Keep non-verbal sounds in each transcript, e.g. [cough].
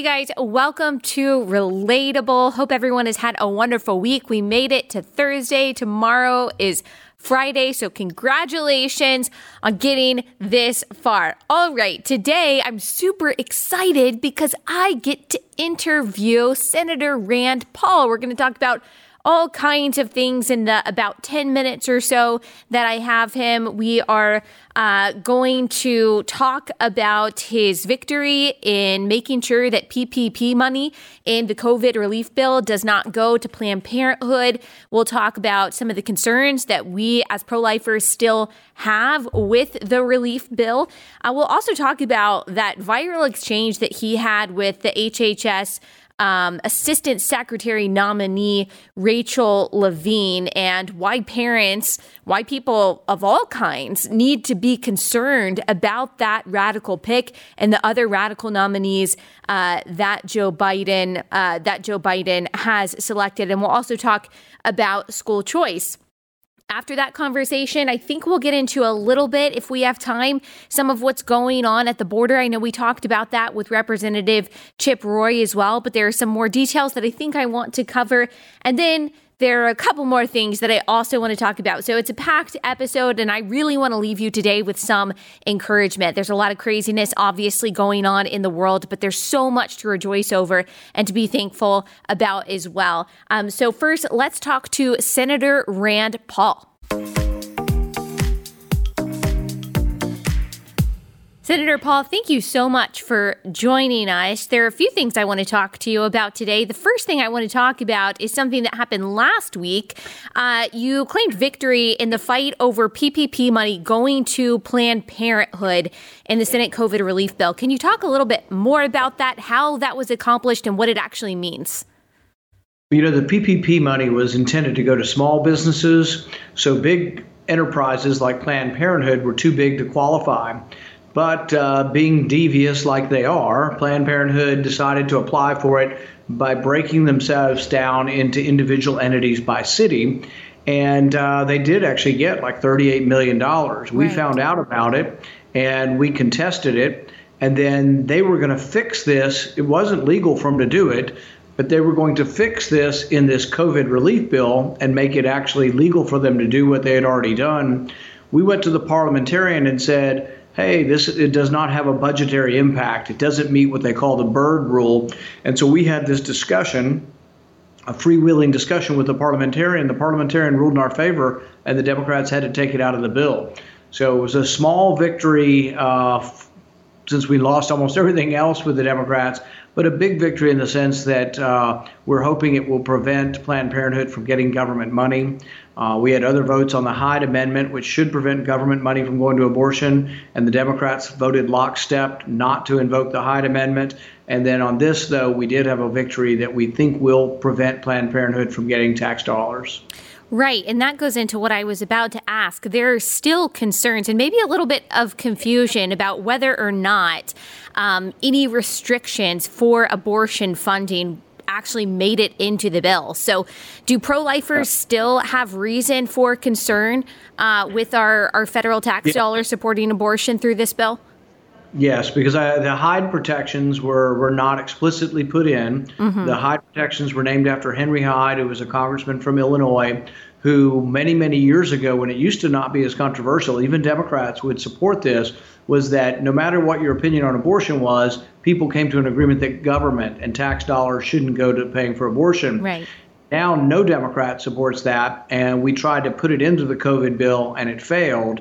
Hey guys, welcome to Relatable. Hope everyone has had a wonderful week. We made it to Thursday. Tomorrow is Friday, so congratulations on getting this far. All right, today I'm super excited because I get to interview Senator Rand Paul. We're going to talk about all kinds of things in the about 10 minutes or so that I have him. We are uh, going to talk about his victory in making sure that PPP money in the COVID relief bill does not go to Planned Parenthood. We'll talk about some of the concerns that we as pro lifers still have with the relief bill. Uh, we'll also talk about that viral exchange that he had with the HHS um, Assistant Secretary nominee Rachel Levine and why parents, why people of all kinds need to be concerned about that radical pick and the other radical nominees uh, that Joe Biden uh, that Joe Biden has selected. And we'll also talk about school choice after that conversation, I think we'll get into a little bit, if we have time, some of what's going on at the border. I know we talked about that with Representative Chip Roy as well, but there are some more details that I think I want to cover. And then there are a couple more things that I also want to talk about. So it's a packed episode, and I really want to leave you today with some encouragement. There's a lot of craziness, obviously, going on in the world, but there's so much to rejoice over and to be thankful about as well. Um, so, first, let's talk to Senator Rand Paul. Senator Paul, thank you so much for joining us. There are a few things I want to talk to you about today. The first thing I want to talk about is something that happened last week. Uh, you claimed victory in the fight over PPP money going to Planned Parenthood in the Senate COVID relief bill. Can you talk a little bit more about that, how that was accomplished, and what it actually means? You know, the PPP money was intended to go to small businesses, so big enterprises like Planned Parenthood were too big to qualify. But uh, being devious like they are, Planned Parenthood decided to apply for it by breaking themselves down into individual entities by city. And uh, they did actually get like $38 million. We right. found out about it and we contested it. And then they were going to fix this. It wasn't legal for them to do it, but they were going to fix this in this COVID relief bill and make it actually legal for them to do what they had already done. We went to the parliamentarian and said, hey, this it does not have a budgetary impact. It doesn't meet what they call the Byrd rule. And so we had this discussion, a freewheeling discussion with the parliamentarian. The parliamentarian ruled in our favor, and the Democrats had to take it out of the bill. So it was a small victory uh, since we lost almost [laughs] everything else with the Democrats, but a big victory in the sense that uh, we're hoping it will prevent Planned Parenthood from getting government money. Uh, we had other votes on the Hyde Amendment, which should prevent government money from going to abortion, and the Democrats voted lockstep not to invoke the Hyde Amendment. And then on this, though, we did have a victory that we think will prevent Planned Parenthood from getting tax dollars. Right. And that goes into what I was about to ask. There are still concerns and maybe a little bit of confusion about whether or not um, any restrictions for abortion funding actually made it into the bill. So, do pro lifers still have reason for concern uh, with our, our federal tax yeah. dollars supporting abortion through this bill? Yes, because I, the Hyde protections were, were not explicitly put in. Mm-hmm. The Hyde protections were named after Henry Hyde, who was a congressman from Illinois, who many, many years ago, when it used to not be as controversial, even Democrats would support this, was that no matter what your opinion on abortion was, people came to an agreement that government and tax dollars shouldn't go to paying for abortion. Right. Now, no Democrat supports that, and we tried to put it into the COVID bill, and it failed.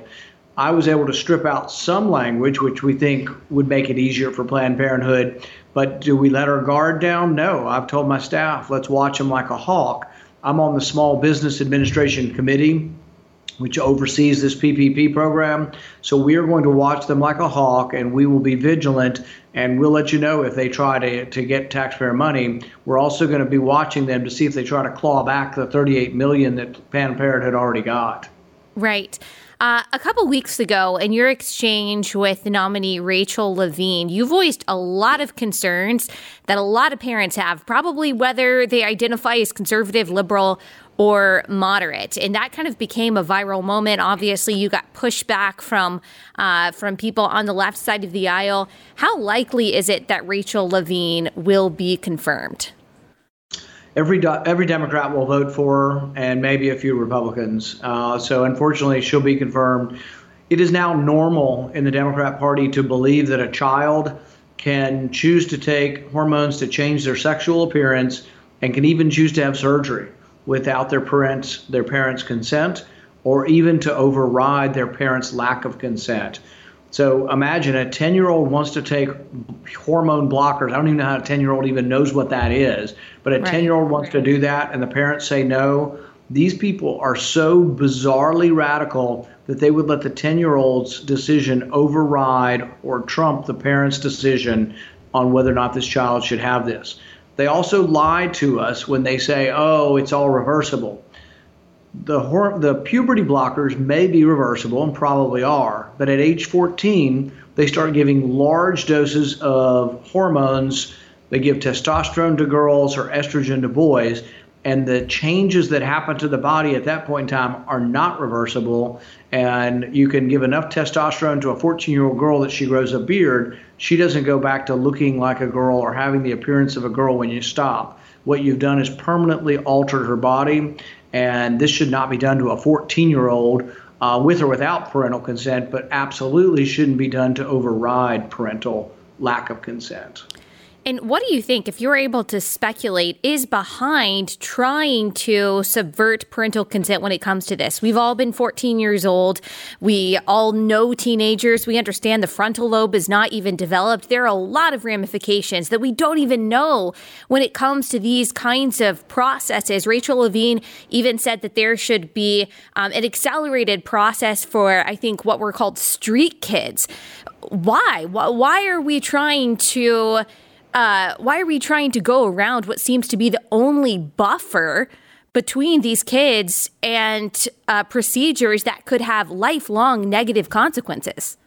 I was able to strip out some language, which we think would make it easier for Planned Parenthood. But do we let our guard down? No. I've told my staff, let's watch them like a hawk. I'm on the Small Business Administration Committee, which oversees this PPP program. So we are going to watch them like a hawk, and we will be vigilant, and we'll let you know if they try to, to get taxpayer money. We're also going to be watching them to see if they try to claw back the 38 million that Planned Parenthood had already got. Right. Uh, a couple weeks ago, in your exchange with nominee Rachel Levine, you voiced a lot of concerns that a lot of parents have, probably whether they identify as conservative, liberal, or moderate. And that kind of became a viral moment. Obviously, you got pushback from uh, from people on the left side of the aisle. How likely is it that Rachel Levine will be confirmed? Every every Democrat will vote for her, and maybe a few Republicans. Uh, so, unfortunately, she'll be confirmed. It is now normal in the Democrat Party to believe that a child can choose to take hormones to change their sexual appearance and can even choose to have surgery without their parents their parents consent or even to override their parents lack of consent so imagine a 10 year old wants to take hormone blockers i don't even know how a 10 year old even knows what that is but a 10 year old wants to do that and the parents say no these people are so bizarrely radical that they would let the 10 year old's decision override or trump the parents' decision on whether or not this child should have this. They also lie to us when they say, oh, it's all reversible. The, the puberty blockers may be reversible and probably are, but at age 14, they start giving large doses of hormones. They give testosterone to girls or estrogen to boys, and the changes that happen to the body at that point in time are not reversible. And you can give enough testosterone to a 14 year old girl that she grows a beard. She doesn't go back to looking like a girl or having the appearance of a girl when you stop. What you've done is permanently altered her body, and this should not be done to a 14 year old. Uh, with or without parental consent, but absolutely shouldn't be done to override parental lack of consent. And what do you think, if you're able to speculate, is behind trying to subvert parental consent when it comes to this? We've all been 14 years old. We all know teenagers. We understand the frontal lobe is not even developed. There are a lot of ramifications that we don't even know when it comes to these kinds of processes. Rachel Levine even said that there should be um, an accelerated process for, I think, what were called street kids. Why? Why are we trying to? Uh, why are we trying to go around what seems to be the only buffer between these kids and uh, procedures that could have lifelong negative consequences?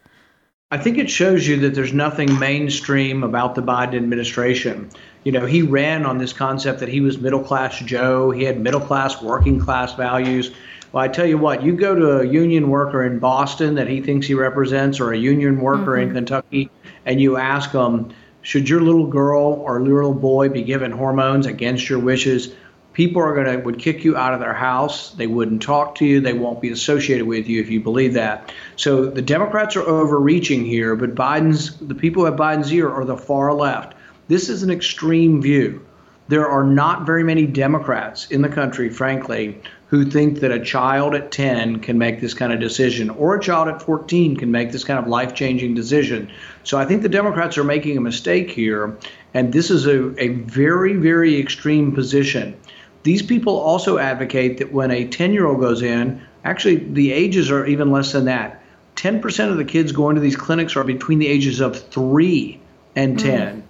I think it shows you that there's nothing mainstream about the Biden administration. You know, he ran on this concept that he was middle class Joe, he had middle class, working class values. Well, I tell you what, you go to a union worker in Boston that he thinks he represents, or a union worker mm-hmm. in Kentucky, and you ask them, should your little girl or little boy be given hormones against your wishes, people are going to would kick you out of their house. They wouldn't talk to you. They won't be associated with you if you believe that. So the Democrats are overreaching here, but Biden's the people at Biden's ear are the far left. This is an extreme view. There are not very many Democrats in the country, frankly, who think that a child at 10 can make this kind of decision or a child at 14 can make this kind of life changing decision. So I think the Democrats are making a mistake here, and this is a, a very, very extreme position. These people also advocate that when a 10 year old goes in, actually, the ages are even less than that. 10% of the kids going to these clinics are between the ages of 3 and 10. Mm.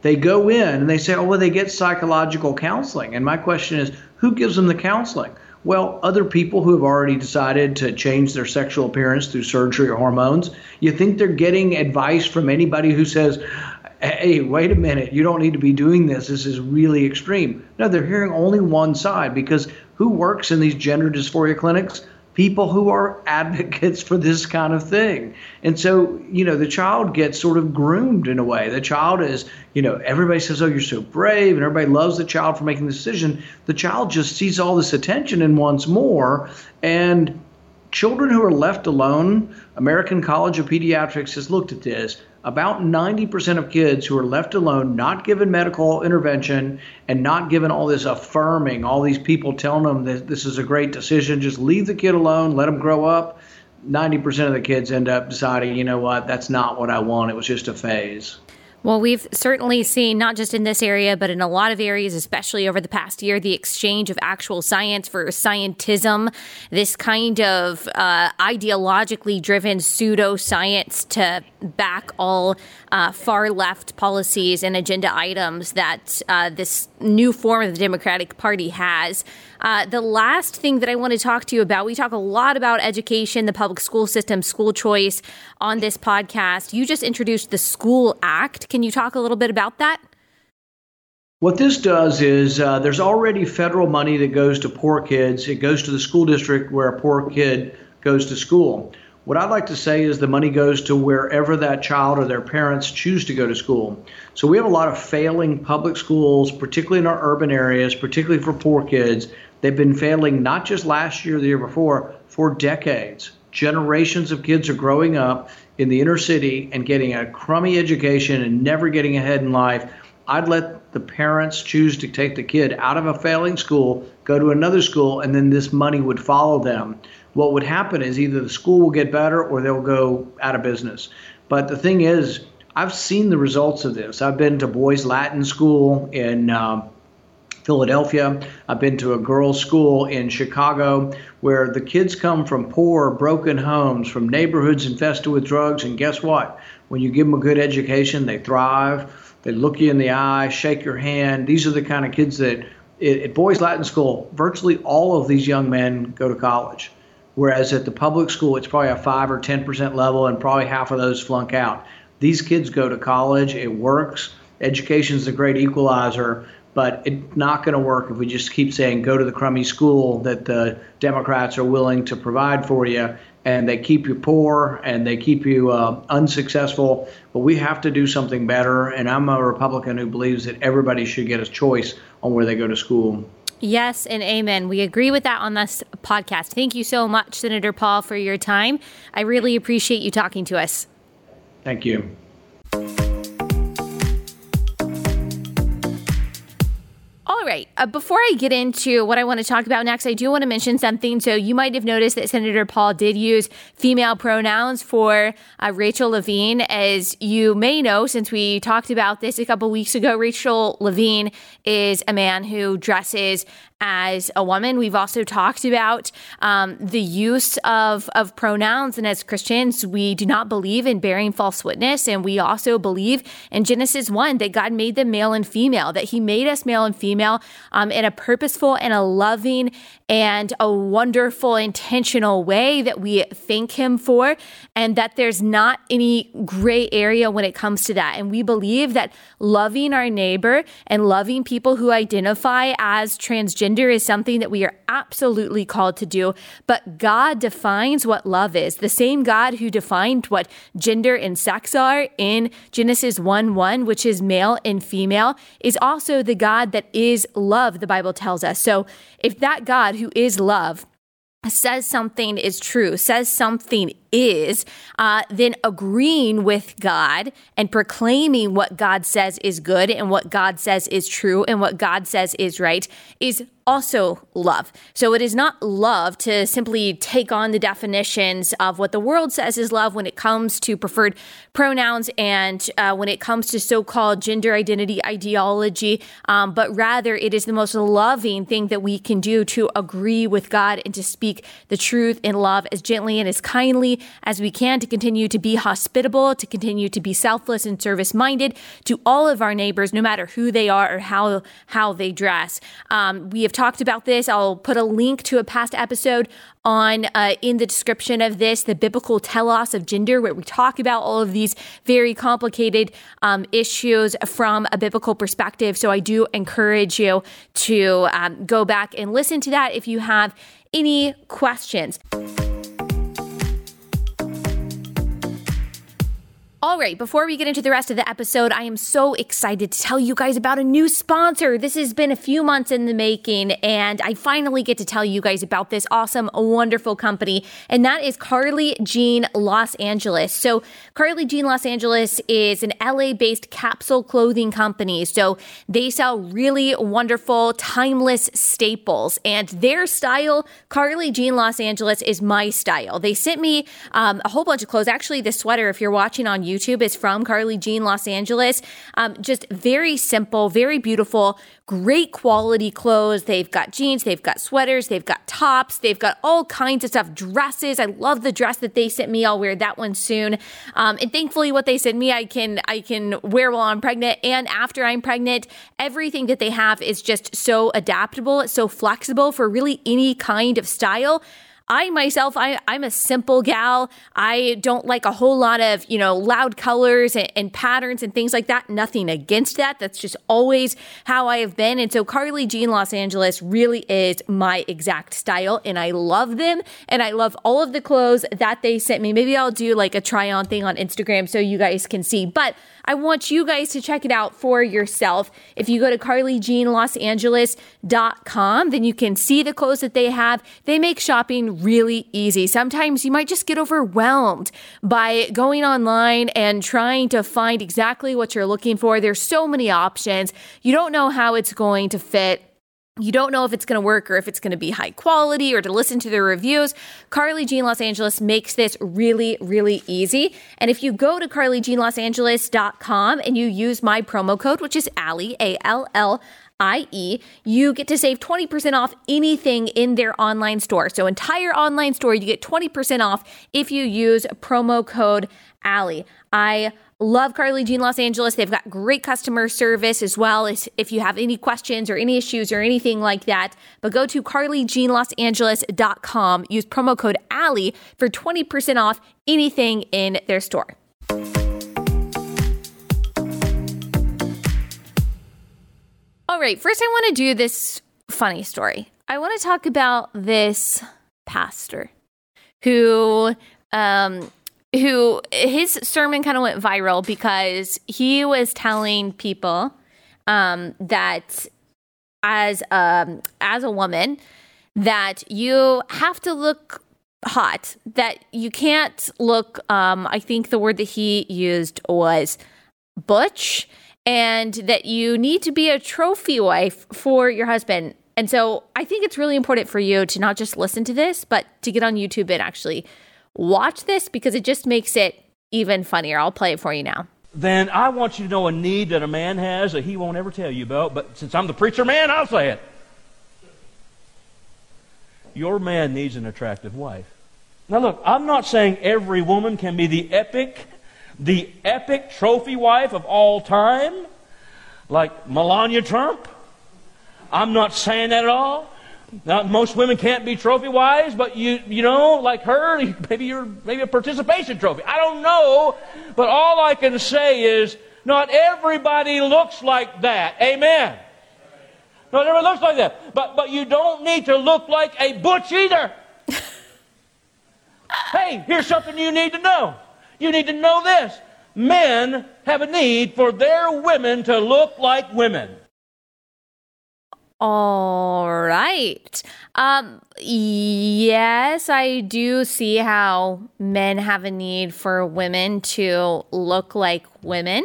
They go in and they say, oh, well, they get psychological counseling. And my question is, who gives them the counseling? Well, other people who have already decided to change their sexual appearance through surgery or hormones, you think they're getting advice from anybody who says, hey, wait a minute, you don't need to be doing this. This is really extreme. No, they're hearing only one side because who works in these gender dysphoria clinics? People who are advocates for this kind of thing. And so, you know, the child gets sort of groomed in a way. The child is, you know, everybody says, oh, you're so brave, and everybody loves the child for making the decision. The child just sees all this attention and wants more. And children who are left alone, American College of Pediatrics has looked at this about 90% of kids who are left alone, not given medical intervention, and not given all this affirming, all these people telling them that this is a great decision, just leave the kid alone, let him grow up. 90% of the kids end up deciding, you know what, that's not what I want. It was just a phase. Well, we've certainly seen, not just in this area, but in a lot of areas, especially over the past year, the exchange of actual science for scientism, this kind of uh, ideologically driven pseudoscience to back all uh, far left policies and agenda items that uh, this new form of the Democratic Party has. Uh, the last thing that I want to talk to you about, we talk a lot about education, the public school system, school choice on this podcast. You just introduced the School Act. Can you talk a little bit about that? What this does is uh, there's already federal money that goes to poor kids. It goes to the school district where a poor kid goes to school. What I'd like to say is the money goes to wherever that child or their parents choose to go to school. So we have a lot of failing public schools, particularly in our urban areas, particularly for poor kids. They've been failing not just last year, the year before, for decades. Generations of kids are growing up in the inner city and getting a crummy education and never getting ahead in life I'd let the parents choose to take the kid out of a failing school, go to another school, and then this money would follow them. What would happen is either the school will get better or they'll go out of business. But the thing is, I've seen the results of this. I've been to boys' Latin school in uh, Philadelphia. I've been to a girls' school in Chicago where the kids come from poor, broken homes, from neighborhoods infested with drugs. And guess what? When you give them a good education, they thrive they look you in the eye, shake your hand. These are the kind of kids that at Boys Latin School, virtually all of these young men go to college. Whereas at the public school, it's probably a 5 or 10% level, and probably half of those flunk out. These kids go to college, it works. Education is a great equalizer, but it's not going to work if we just keep saying go to the crummy school that the Democrats are willing to provide for you and they keep you poor and they keep you uh, unsuccessful. But we have to do something better. And I'm a Republican who believes that everybody should get a choice on where they go to school. Yes, and amen. We agree with that on this podcast. Thank you so much, Senator Paul, for your time. I really appreciate you talking to us. Thank you. Right. Uh, before I get into what I want to talk about next, I do want to mention something. So you might have noticed that Senator Paul did use female pronouns for uh, Rachel Levine. As you may know, since we talked about this a couple weeks ago, Rachel Levine is a man who dresses as a woman. We've also talked about um, the use of, of pronouns. And as Christians, we do not believe in bearing false witness. And we also believe in Genesis 1 that God made them male and female, that He made us male and female um, in a purposeful and a loving and a wonderful, intentional way that we thank Him for, and that there's not any gray area when it comes to that. And we believe that loving our neighbor and loving people who identify as transgender is something that we are absolutely called to do. But God defines what love is. The same God who defined what gender and sex are in Genesis 1 1, which is male and female, is also the God that is love, the Bible tells us. So if that God who is love says something is true, says something is, uh, then agreeing with God and proclaiming what God says is good and what God says is true and what God says is right is also love. So it is not love to simply take on the definitions of what the world says is love when it comes to preferred pronouns and uh, when it comes to so called gender identity ideology, um, but rather it is the most loving thing that we can do to agree with God and to speak the truth in love as gently and as kindly as we can, to continue to be hospitable, to continue to be selfless and service minded to all of our neighbors, no matter who they are or how, how they dress. Um, we have talked about this. I'll put a link to a past episode on uh, in the description of this, the biblical telos of gender, where we talk about all of these very complicated um, issues from a biblical perspective. So I do encourage you to um, go back and listen to that if you have any questions. All right, before we get into the rest of the episode, I am so excited to tell you guys about a new sponsor. This has been a few months in the making, and I finally get to tell you guys about this awesome, wonderful company, and that is Carly Jean Los Angeles. So, Carly Jean Los Angeles is an LA based capsule clothing company. So, they sell really wonderful, timeless staples, and their style, Carly Jean Los Angeles, is my style. They sent me um, a whole bunch of clothes. Actually, this sweater, if you're watching on YouTube is from Carly Jean Los Angeles. Um, just very simple, very beautiful, great quality clothes. They've got jeans, they've got sweaters, they've got tops, they've got all kinds of stuff. Dresses. I love the dress that they sent me. I'll wear that one soon. Um, and thankfully, what they sent me, I can I can wear while I'm pregnant and after I'm pregnant. Everything that they have is just so adaptable, so flexible for really any kind of style. I myself, I, I'm a simple gal. I don't like a whole lot of, you know, loud colors and, and, patterns and things like that. Nothing against that. That's just always how I have been. And so Carly Jean Los Angeles really is my exact style. And I love them. And I love all of the clothes that they sent me. Maybe I'll do like a try on thing on Instagram so you guys can see. But I want you guys to check it out for yourself. If you go to carlyjeanlosangeles.com, then you can see the clothes that they have. They make shopping really easy. Sometimes you might just get overwhelmed by going online and trying to find exactly what you're looking for. There's so many options. You don't know how it's going to fit you don't know if it's going to work or if it's going to be high quality or to listen to the reviews. Carly Jean Los Angeles makes this really, really easy. And if you go to carlyjeanlosangeles.com and you use my promo code, which is Allie, A L L I.e., you get to save 20% off anything in their online store. So, entire online store, you get 20% off if you use promo code Allie. I Love Carly Jean Los Angeles. They've got great customer service as well as if you have any questions or any issues or anything like that. But go to carlyjeanlosangeles.com. Use promo code Allie for 20% off anything in their store. All right, first I want to do this funny story. I want to talk about this pastor who um, who his sermon kind of went viral because he was telling people um, that as a, um, as a woman that you have to look hot that you can't look um, i think the word that he used was butch and that you need to be a trophy wife for your husband. And so i think it's really important for you to not just listen to this but to get on youtube and actually watch this because it just makes it even funnier. I'll play it for you now. Then I want you to know a need that a man has that he won't ever tell you about, but since I'm the preacher man, I'll say it. Your man needs an attractive wife. Now, look, I'm not saying every woman can be the epic, the epic trophy wife of all time, like Melania Trump. I'm not saying that at all. Now, most women can't be trophy wives, but you, you know, like her, [laughs] maybe you're maybe a participation trophy. I don't know, but all I can say is not everybody looks like that. Amen. Not everybody looks like that. But, but you don't need to look like a butch either. [laughs] hey, here's something you need to know. You need to know this. Men have a need for their women to look like women. All right. Um, yes, I do see how men have a need for women to look like women.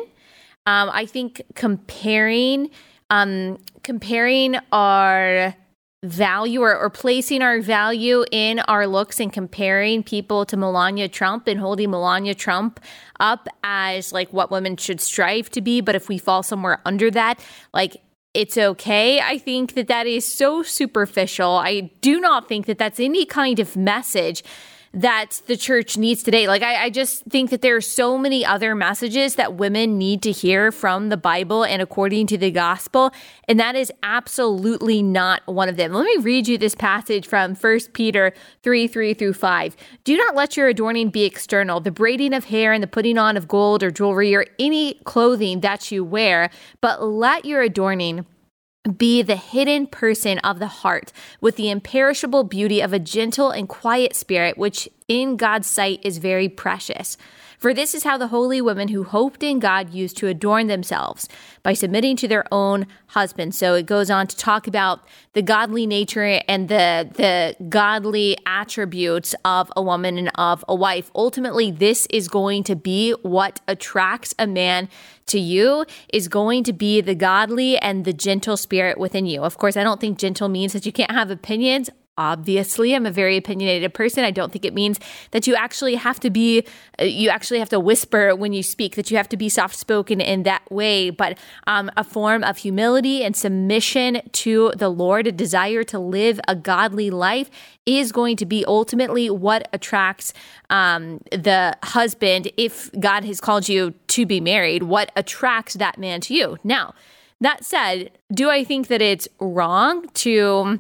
Um, I think comparing, um, comparing our value or, or placing our value in our looks and comparing people to Melania Trump and holding Melania Trump up as like what women should strive to be. But if we fall somewhere under that, like it's okay. I think that that is so superficial. I do not think that that's any kind of message that the church needs today. Like, I, I, just think that there are so many other messages that women need to hear from the Bible and according to the gospel, and that is absolutely not one of them. Let me read you this passage from 1 Peter 3 3 through 5. Do not let your adorning be external, the braiding of hair and the putting on of gold or jewelry or any clothing that you wear, but let your adorning be the hidden person of the heart with the imperishable beauty of a gentle and quiet spirit, which in God's sight is very precious. For this is how the holy women who hoped in God used to adorn themselves by submitting to their own husbands. So it goes on to talk about the godly nature and the the godly attributes of a woman and of a wife. Ultimately, this is going to be what attracts a man to you is going to be the godly and the gentle spirit within you. Of course, I don't think gentle means that you can't have opinions obviously i'm a very opinionated person. I don't think it means that you actually have to be uh, you actually have to whisper when you speak that you have to be soft spoken in that way. But um, a form of humility and submission to the lord a desire to live a godly life is going to be ultimately what attracts um, the husband. If god has called you to be married what attracts that man to you? Now that said do i think that it's wrong to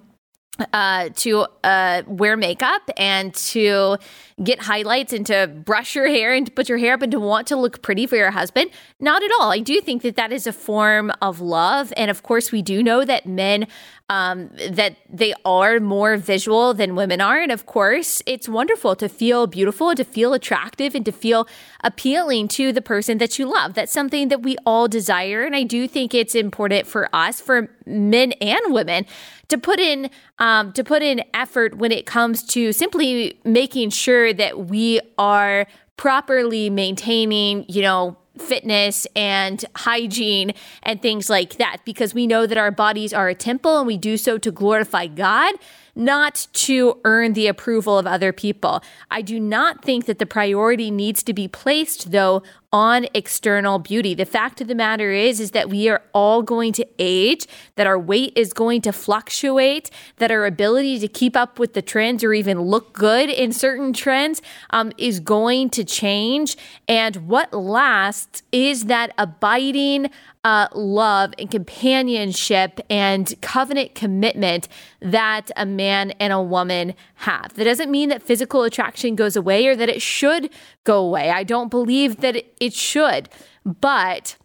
uh, to uh, wear makeup and to get highlights and to brush your hair and to put your hair up and to want to look pretty for your husband. Not at all. I do think that that is a form of love. And of course, we do know that men um, that they are more visual than women are. And of course, it's wonderful to feel beautiful, to feel attractive, and to feel appealing to the person that you love. That's something that we all desire. And I do think it's important for us, for men and women, to put in um, to put in effort when it comes to simply making sure that we are properly maintaining, you know, fitness and hygiene and things like that because we know that our bodies are a temple and we do so to glorify God not to earn the approval of other people. I do not think that the priority needs to be placed, though, on external beauty. The fact of the matter is is that we are all going to age, that our weight is going to fluctuate, that our ability to keep up with the trends or even look good in certain trends um, is going to change. And what lasts is that abiding uh, love and companionship and covenant commitment that a man and a woman have. That doesn't mean that physical attraction goes away or that it should go away. I don't believe that should, but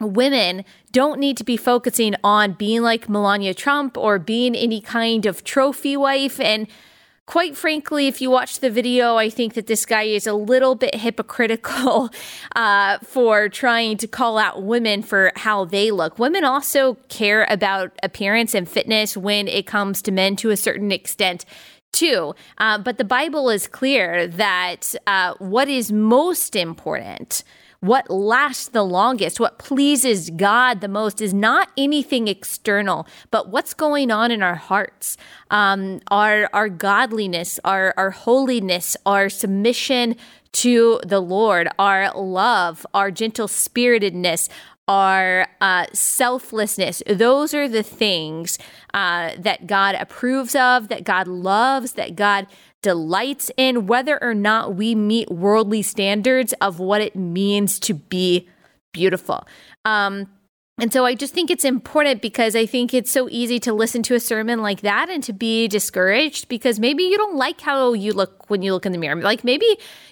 women don't need to be focusing on being like Melania Trump or being any kind of trophy wife and quite frankly, if you watch the video, I think that this guy is a little bit hypocritical [laughs] uh, for trying to call out women for how they look. Women also care about appearance and fitness when it comes to men to a certain extent. Too, uh, but the Bible is clear that uh, what is most important what lasts the longest, what pleases God the most is not anything external, but what's going on in our hearts. Um, our, our godliness, our, our holiness, our submission to the Lord, our love, our gentle spiritedness, our uh, selflessness. Those are the things uh, that God approves of, that God loves, that God delights in whether or not we meet worldly standards of what it means to be beautiful. Um, and so I just think it's important because I think it's so easy to listen to a sermon like that and to be discouraged because maybe you don't like how you look when you look in the mirror. Like maybe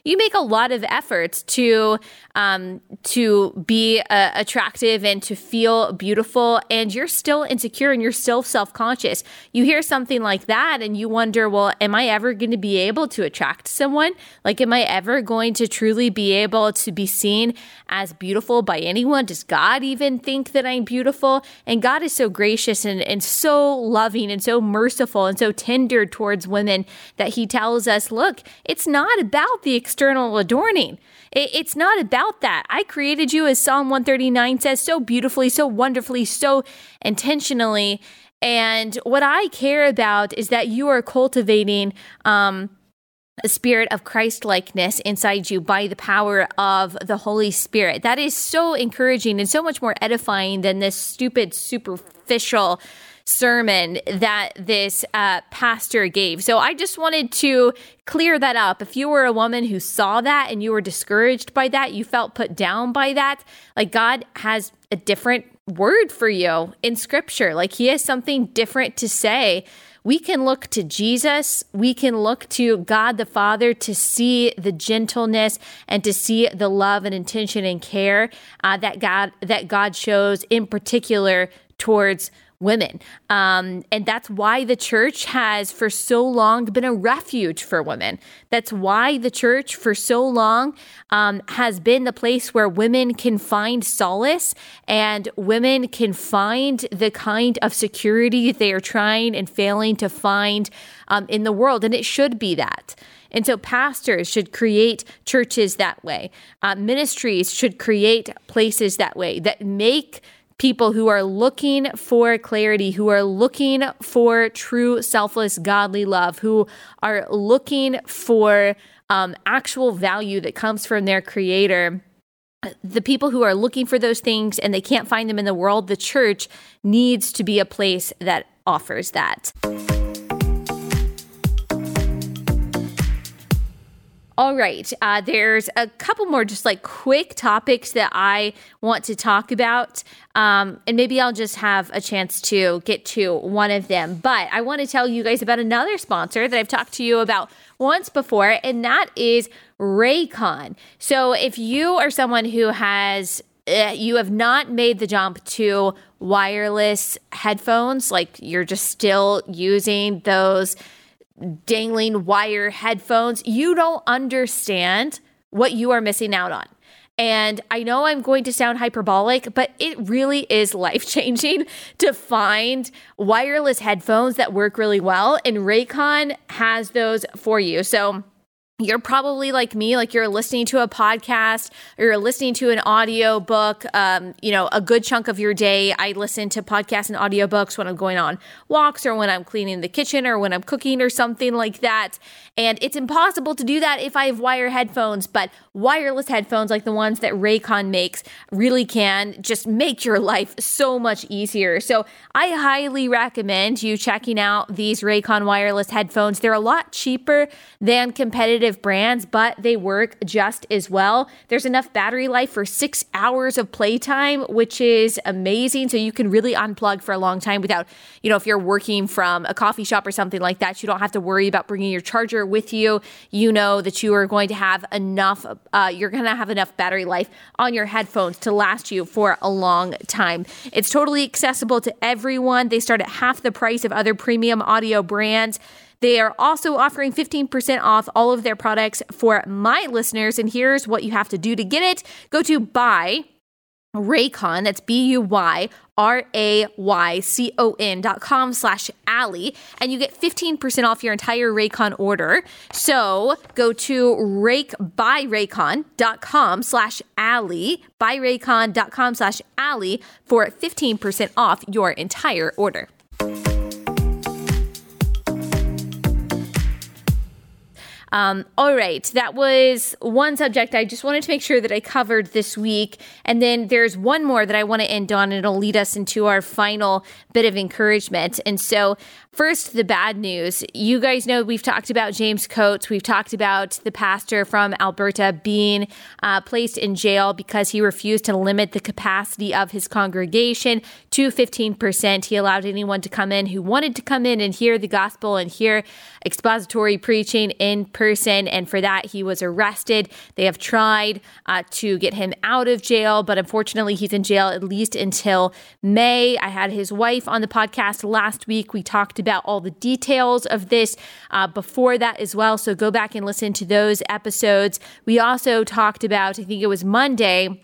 you make a lot of efforts to um, to be uh, attractive and to feel beautiful, and you're still insecure and you're still self conscious. You hear something like that and you wonder, well, am I ever going to be able to attract someone? Like, am I ever going to truly be able to be seen as beautiful by anyone? Does God even think that? I'm beautiful. And God is so gracious and, and so loving and so merciful and so tender towards women that He tells us, look, it's not about the external adorning. It, it's not about that. I created you, as Psalm 139 says, so beautifully, so wonderfully, so intentionally. And what I care about is that you are cultivating um, spirit of Christ likeness inside you by the power of the Holy Spirit. That is so encouraging and so much more edifying than this stupid, superficial sermon that this uh, pastor gave. So I just wanted to clear that up. If you were a woman who saw that and you were discouraged by that, you felt put down by that, like God has a different word for you in scripture. Like he has something different to say we can look to Jesus, we can look to God the Father to see the gentleness and to see the love and intention and care uh, that God that God shows in particular towards women. Um, and that's why the church has for so long been a refuge for women. That's why the church for so long um, has been the place where women can find solace and women can find the kind of security they are trying and failing to find um, in the world. And it should be that. And so pastors should create churches that way. Uh, ministries should create places that way that make people who are looking for clarity, who are looking for true, selfless, godly love, who are looking for um, actual value that comes from their creator. The people who are looking for those things and they can't find them in the world, the church needs to be a place that offers that. All right. Uh, there's a couple more just like quick topics that I want to talk about. Um, and maybe I'll just have a chance to get to one of them. But I want to tell you guys about another sponsor that I've talked to you about once before, and that is Raycon. So if you are someone who has uh, you have not made the jump to wireless headphones, like you're just still using those dangling wire headphones, you don't understand what you are missing out on. And I know I'm going to sound hyperbolic, but it really is [laughs] life changing to find wireless headphones that work really well. And Raycon has those for you. So, you're probably like me, like you're listening to a podcast or you're listening to an audio book. Um, you know, a good chunk of your day, I listen to podcasts and audiobooks when I'm going on walks or when I'm cleaning the kitchen or when I'm cooking or something like that. And it's impossible to do that if I have wire headphones, but wireless headphones like the ones that Raycon makes really can just make your life so much easier. So I highly recommend you checking out these Raycon wireless headphones. They're a lot cheaper than competitive brands, but they work just as well. There's enough battery life for six hours of playtime, which is amazing. So you can really unplug for a long time without, you know, if you're working from a coffee shop or something like that, you don't have to worry about bringing your charger with you. You know that you are going to have enough, uh, you're going to have enough battery life on your headphones to last you for a long time. It's totally accessible to everyone. They start at half the price of other premium audio brands. They are also offering 15% off all of their products for my listeners. And here's what you have to do to get it go to buy. Raycon, that's B U Y R A Y C O N dot com slash Allie, and you get 15% off your entire Raycon order. So go to rake by com slash Allie, by com slash Allie for 15% off your entire order. Um, all right, that was one subject I just wanted to make sure that I covered this week. And then there's one more that I want to end on, and it'll lead us into our final bit of encouragement. And so First, the bad news. You guys know we've talked about James Coates. We've talked about the pastor from Alberta being uh, placed in jail because he refused to limit the capacity of his congregation to 15%. He allowed anyone to come in who wanted to come in and hear the gospel and hear expository preaching in person. And for that, he was arrested. They have tried uh, to get him out of jail, but unfortunately, he's in jail at least until May. I had his wife on the podcast last week. We talked about all the details of this uh, before that as well. So go back and listen to those episodes. We also talked about, I think it was Monday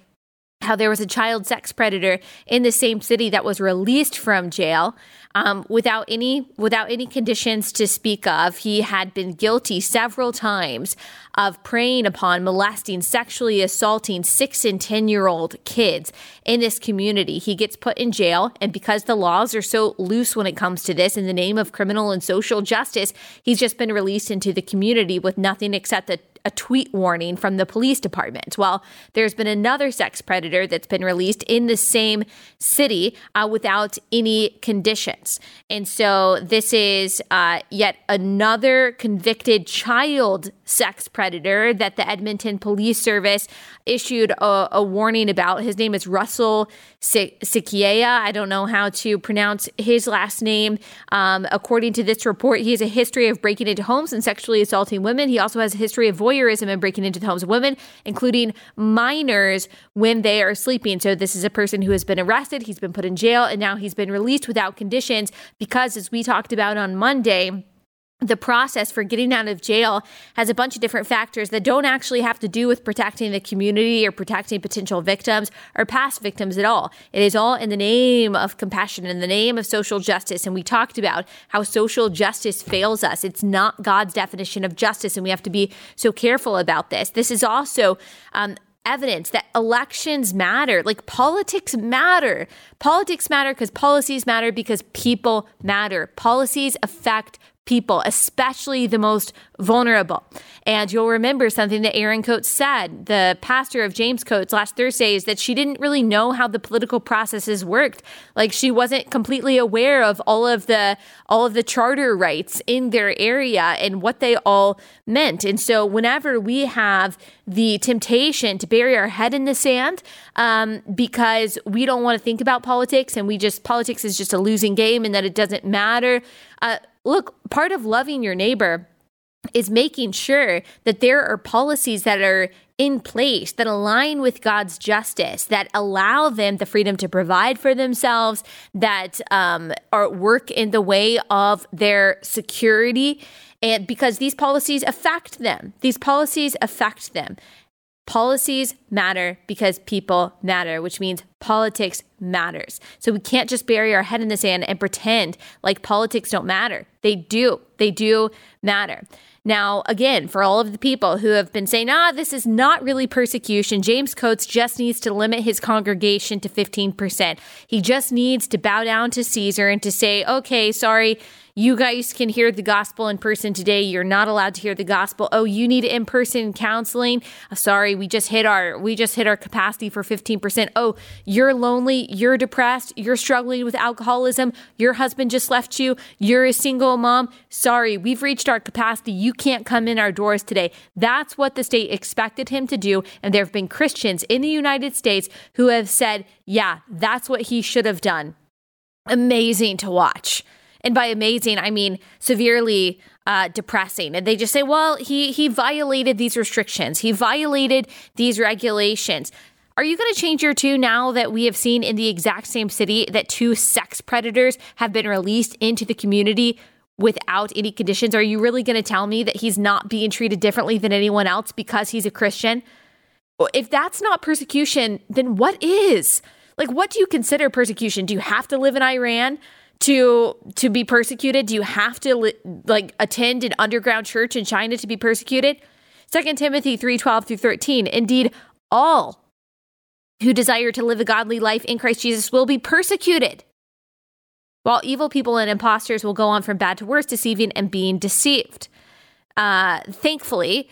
how there was a child sex predator in the same city that was released from jail um, without any without any conditions to speak of. He had been guilty several times of preying upon, molesting, sexually assaulting six and ten year old kids in this community. He gets put in jail, and because the laws are so loose when it comes to this, in the name of criminal and social justice, he's just been released into the community with nothing except a a tweet warning from the police department. Well, there's been another sex predator that's been released in the same city uh, without any conditions. And so this is uh, yet another convicted child sex predator that the Edmonton Police Service issued a, a warning about. His name is Russell Sikiea. I don't know how to pronounce his last name. Um, according to this report, he has a history of breaking into homes and sexually assaulting women. He also has a history of voyeurism and breaking into the homes of women, including minors when they are sleeping. So this is a person who has been arrested. He's been put in jail, and now he's been released without conditions because, as we talked about on Monday, the process for getting out of jail has a bunch of different factors that don't actually have to do with protecting the community or protecting potential victims or past victims at all. It is all in the name of compassion, in the name of social justice. And we talked about how social justice fails us. It's not God's definition of justice, and we have to be so careful about this. This is also um, evidence that elections matter. Like politics matter. Politics matter because policies matter because people matter. Policies affect people, especially the most vulnerable. And you'll remember something that Erin Coates said, the pastor of James Coates last Thursday, is that she didn't really know how the political processes worked. Like she wasn't completely aware of all of the all of the charter rights in their area and what they all meant. And so whenever we have the temptation to bury our head in the sand um, because we don't want to think about politics and we just politics is just a losing game and that it doesn't matter. Uh, look, part of loving your neighbor is making sure that there are policies that are in place that align with God's justice, that allow them the freedom to provide for themselves, that um, are work in the way of their security, and because these policies affect them, these policies affect them. Policies matter because people matter, which means politics matters. So we can't just bury our head in the sand and pretend like politics don't matter. They do. They do matter. Now, again, for all of the people who have been saying, ah, this is not really persecution, James Coates just needs to limit his congregation to 15%. He just needs to bow down to Caesar and to say, okay, sorry, you guys can hear the gospel in person today. You're not allowed to hear the gospel. Oh, you need in-person counseling. Uh, sorry, we just hit our we just hit our capacity for 15%. Oh, you're lonely, you're depressed, you're struggling with alcoholism, your husband just left you, you're a single mom. Sorry, we've reached our capacity. You can't come in our doors today. That's what the state expected him to do, and there have been Christians in the United States who have said, "Yeah, that's what he should have done." Amazing to watch. And by amazing, I mean severely uh, depressing. And they just say, well, he he violated these restrictions. He violated these regulations. Are you going to change your tune now that we have seen in the exact same city that two sex predators have been released into the community without any conditions? Are you really going to tell me that he's not being treated differently than anyone else because he's a Christian? If that's not persecution, then what is? Like, what do you consider persecution? Do you have to live in Iran? To to be persecuted? Do you have to li- like attend an underground church in China to be persecuted? 2 Timothy 3:12 through 13. Indeed, all who desire to live a godly life in Christ Jesus will be persecuted. While evil people and impostors will go on from bad to worse, deceiving and being deceived. Uh, thankfully,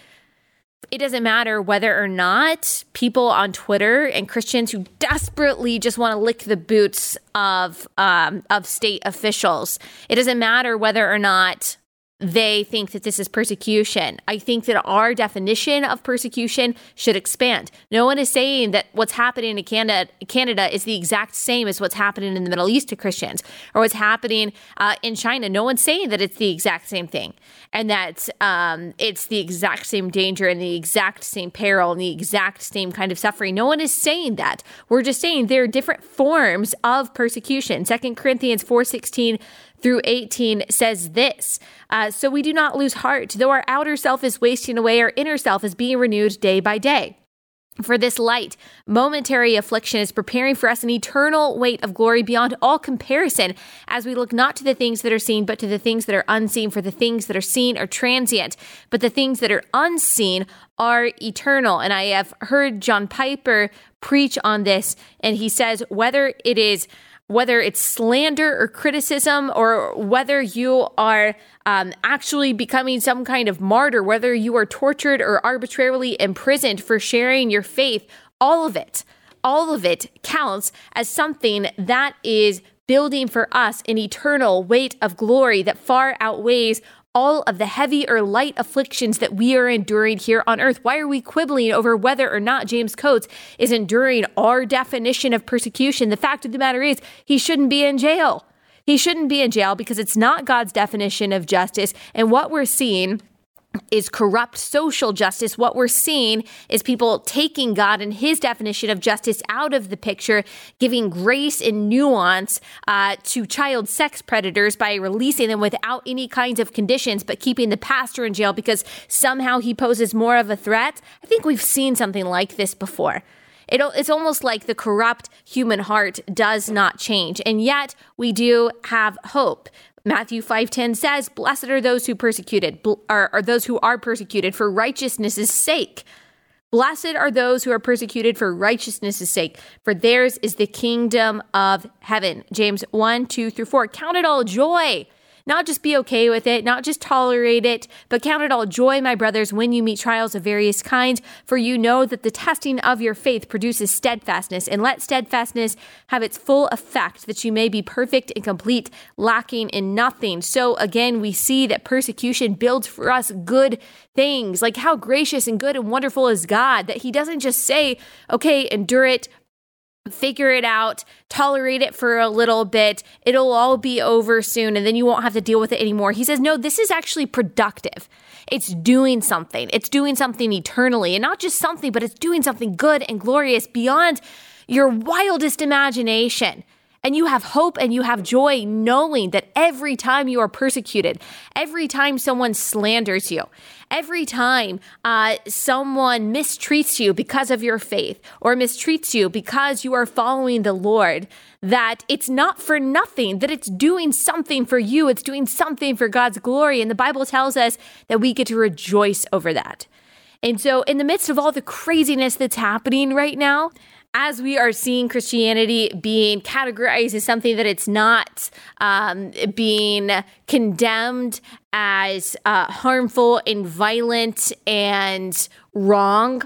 it doesn't matter whether or not people on Twitter and Christians who desperately just want to lick the boots of um, of state officials. It doesn't matter whether or not they think that this is persecution. I think that our definition of persecution should expand. No one is saying that what's happening in Canada, Canada is the exact same as what's happening in the Middle East to Christians or what's happening uh, in China. No one's saying that it's the exact same thing and that um, it's the exact same danger and the exact same peril and the exact same kind of suffering. No one is saying that. We're just saying there are different forms of persecution. Second Corinthians 4:16 through 18 says this uh, So we do not lose heart. Though our outer self is wasting away, our inner self is being renewed day by day. For this light, momentary affliction is preparing for us an eternal weight of glory beyond all comparison as we look not to the things that are seen, but to the things that are unseen. For the things that are seen are transient, but the things that are unseen are eternal. And I have heard John Piper preach on this, and he says, whether it is whether it's slander or criticism, or whether you are um, actually becoming some kind of martyr, whether you are tortured or arbitrarily imprisoned for sharing your faith, all of it, all of it counts as something that is building for us an eternal weight of glory that far outweighs all of the heavy or light afflictions that we are enduring here on earth? Why are we quibbling over whether or not James Coates is enduring our definition of persecution? The fact of the matter is, he shouldn't be in jail. He shouldn't be in jail because it's not God's definition of justice. And what we're seeing is corrupt social justice. What we're seeing is people taking God and his definition of justice out of the picture, giving grace and nuance uh, to child sex predators by releasing them without any kinds of conditions, but keeping the pastor in jail because somehow he poses more of a threat. I think we've seen something like this before. It, it's almost like the corrupt human heart does not change. And yet we do have hope. Matthew 5:10 says, "Blessed are those who persecuted are, are those who are persecuted for righteousness' sake." Blessed are those who are persecuted for righteousness' sake, for theirs is the kingdom of heaven. James 1, 2 through 4. Count it all joy not just be okay with it, not just tolerate it, but count it all joy, my brothers, when you meet trials of various kinds, for you know that the testing of your faith produces steadfastness, and let steadfastness have its full effect, that you may be perfect and complete, lacking in nothing. So again, we see that persecution builds for us good things. Like how gracious and good and wonderful is God that He doesn't just say, okay, endure it, figure it out, tolerate it for a little bit. It'll all be over soon and then you won't have to deal with it anymore. He says, no, this is actually productive. It's doing something. It's doing something eternally and not just something, but it's doing something good and glorious beyond your wildest imagination. And you have hope and you have joy knowing that every time you are persecuted, every time someone slanders you, every time uh, someone mistreats you because of your faith or mistreats you because you are following the Lord, that it's not for nothing, that it's doing something for you, it's doing something for God's glory. And the Bible tells us that we get to rejoice over that. And so, in the midst of all the craziness that's happening right now, as we are seeing Christianity being categorized as something that it's not, um, being condemned as uh, harmful and violent and wrong,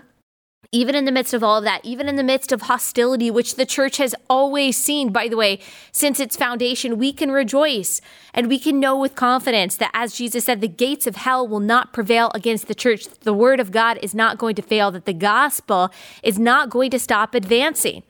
even in the midst of all of that, even in the midst of hostility, which the church has always seen, by the way, since its foundation, we can rejoice and we can know with confidence that, as Jesus said, the gates of hell will not prevail against the church. The word of God is not going to fail, that the gospel is not going to stop advancing.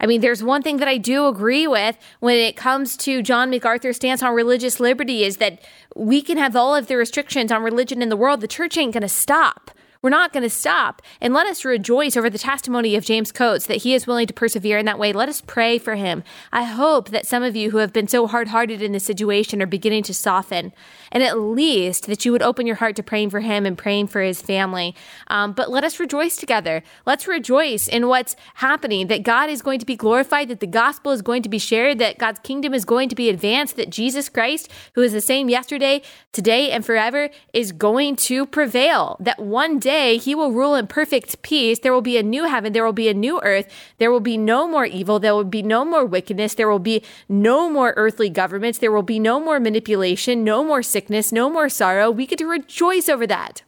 I mean, there's one thing that I do agree with when it comes to John MacArthur's stance on religious liberty is that we can have all of the restrictions on religion in the world. The church ain't going to stop. We're not going to stop. And let us rejoice over the testimony of James Coates that he is willing to persevere in that way. Let us pray for him. I hope that some of you who have been so hard hearted in this situation are beginning to soften, and at least that you would open your heart to praying for him and praying for his family. Um, but let us rejoice together. Let's rejoice in what's happening, that God is going to be glorified, that the gospel is going to be shared, that God's kingdom is going to be advanced, that Jesus Christ, who is the same yesterday, today, and forever, is going to prevail. That one day, day he will rule in perfect peace. There will be a new heaven. There will be a new earth. There will be no more evil. There will be no more wickedness. There will be no more earthly governments. There will be no more manipulation, no more sickness, no more sorrow. We get to rejoice over that.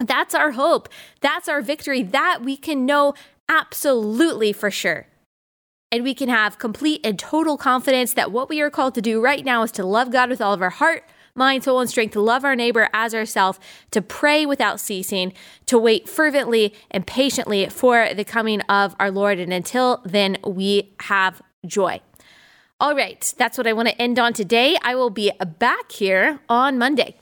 That's our hope. That's our victory. That we can know absolutely for sure. And we can have complete and total confidence that what we are called to do right now is to love God with all of our heart, mind, soul, and strength to love our neighbor as ourselves, to pray without ceasing, to wait fervently and patiently for the coming of our Lord. And until then, we have joy. All right, that's what I want to end on today. I will be back here on Monday.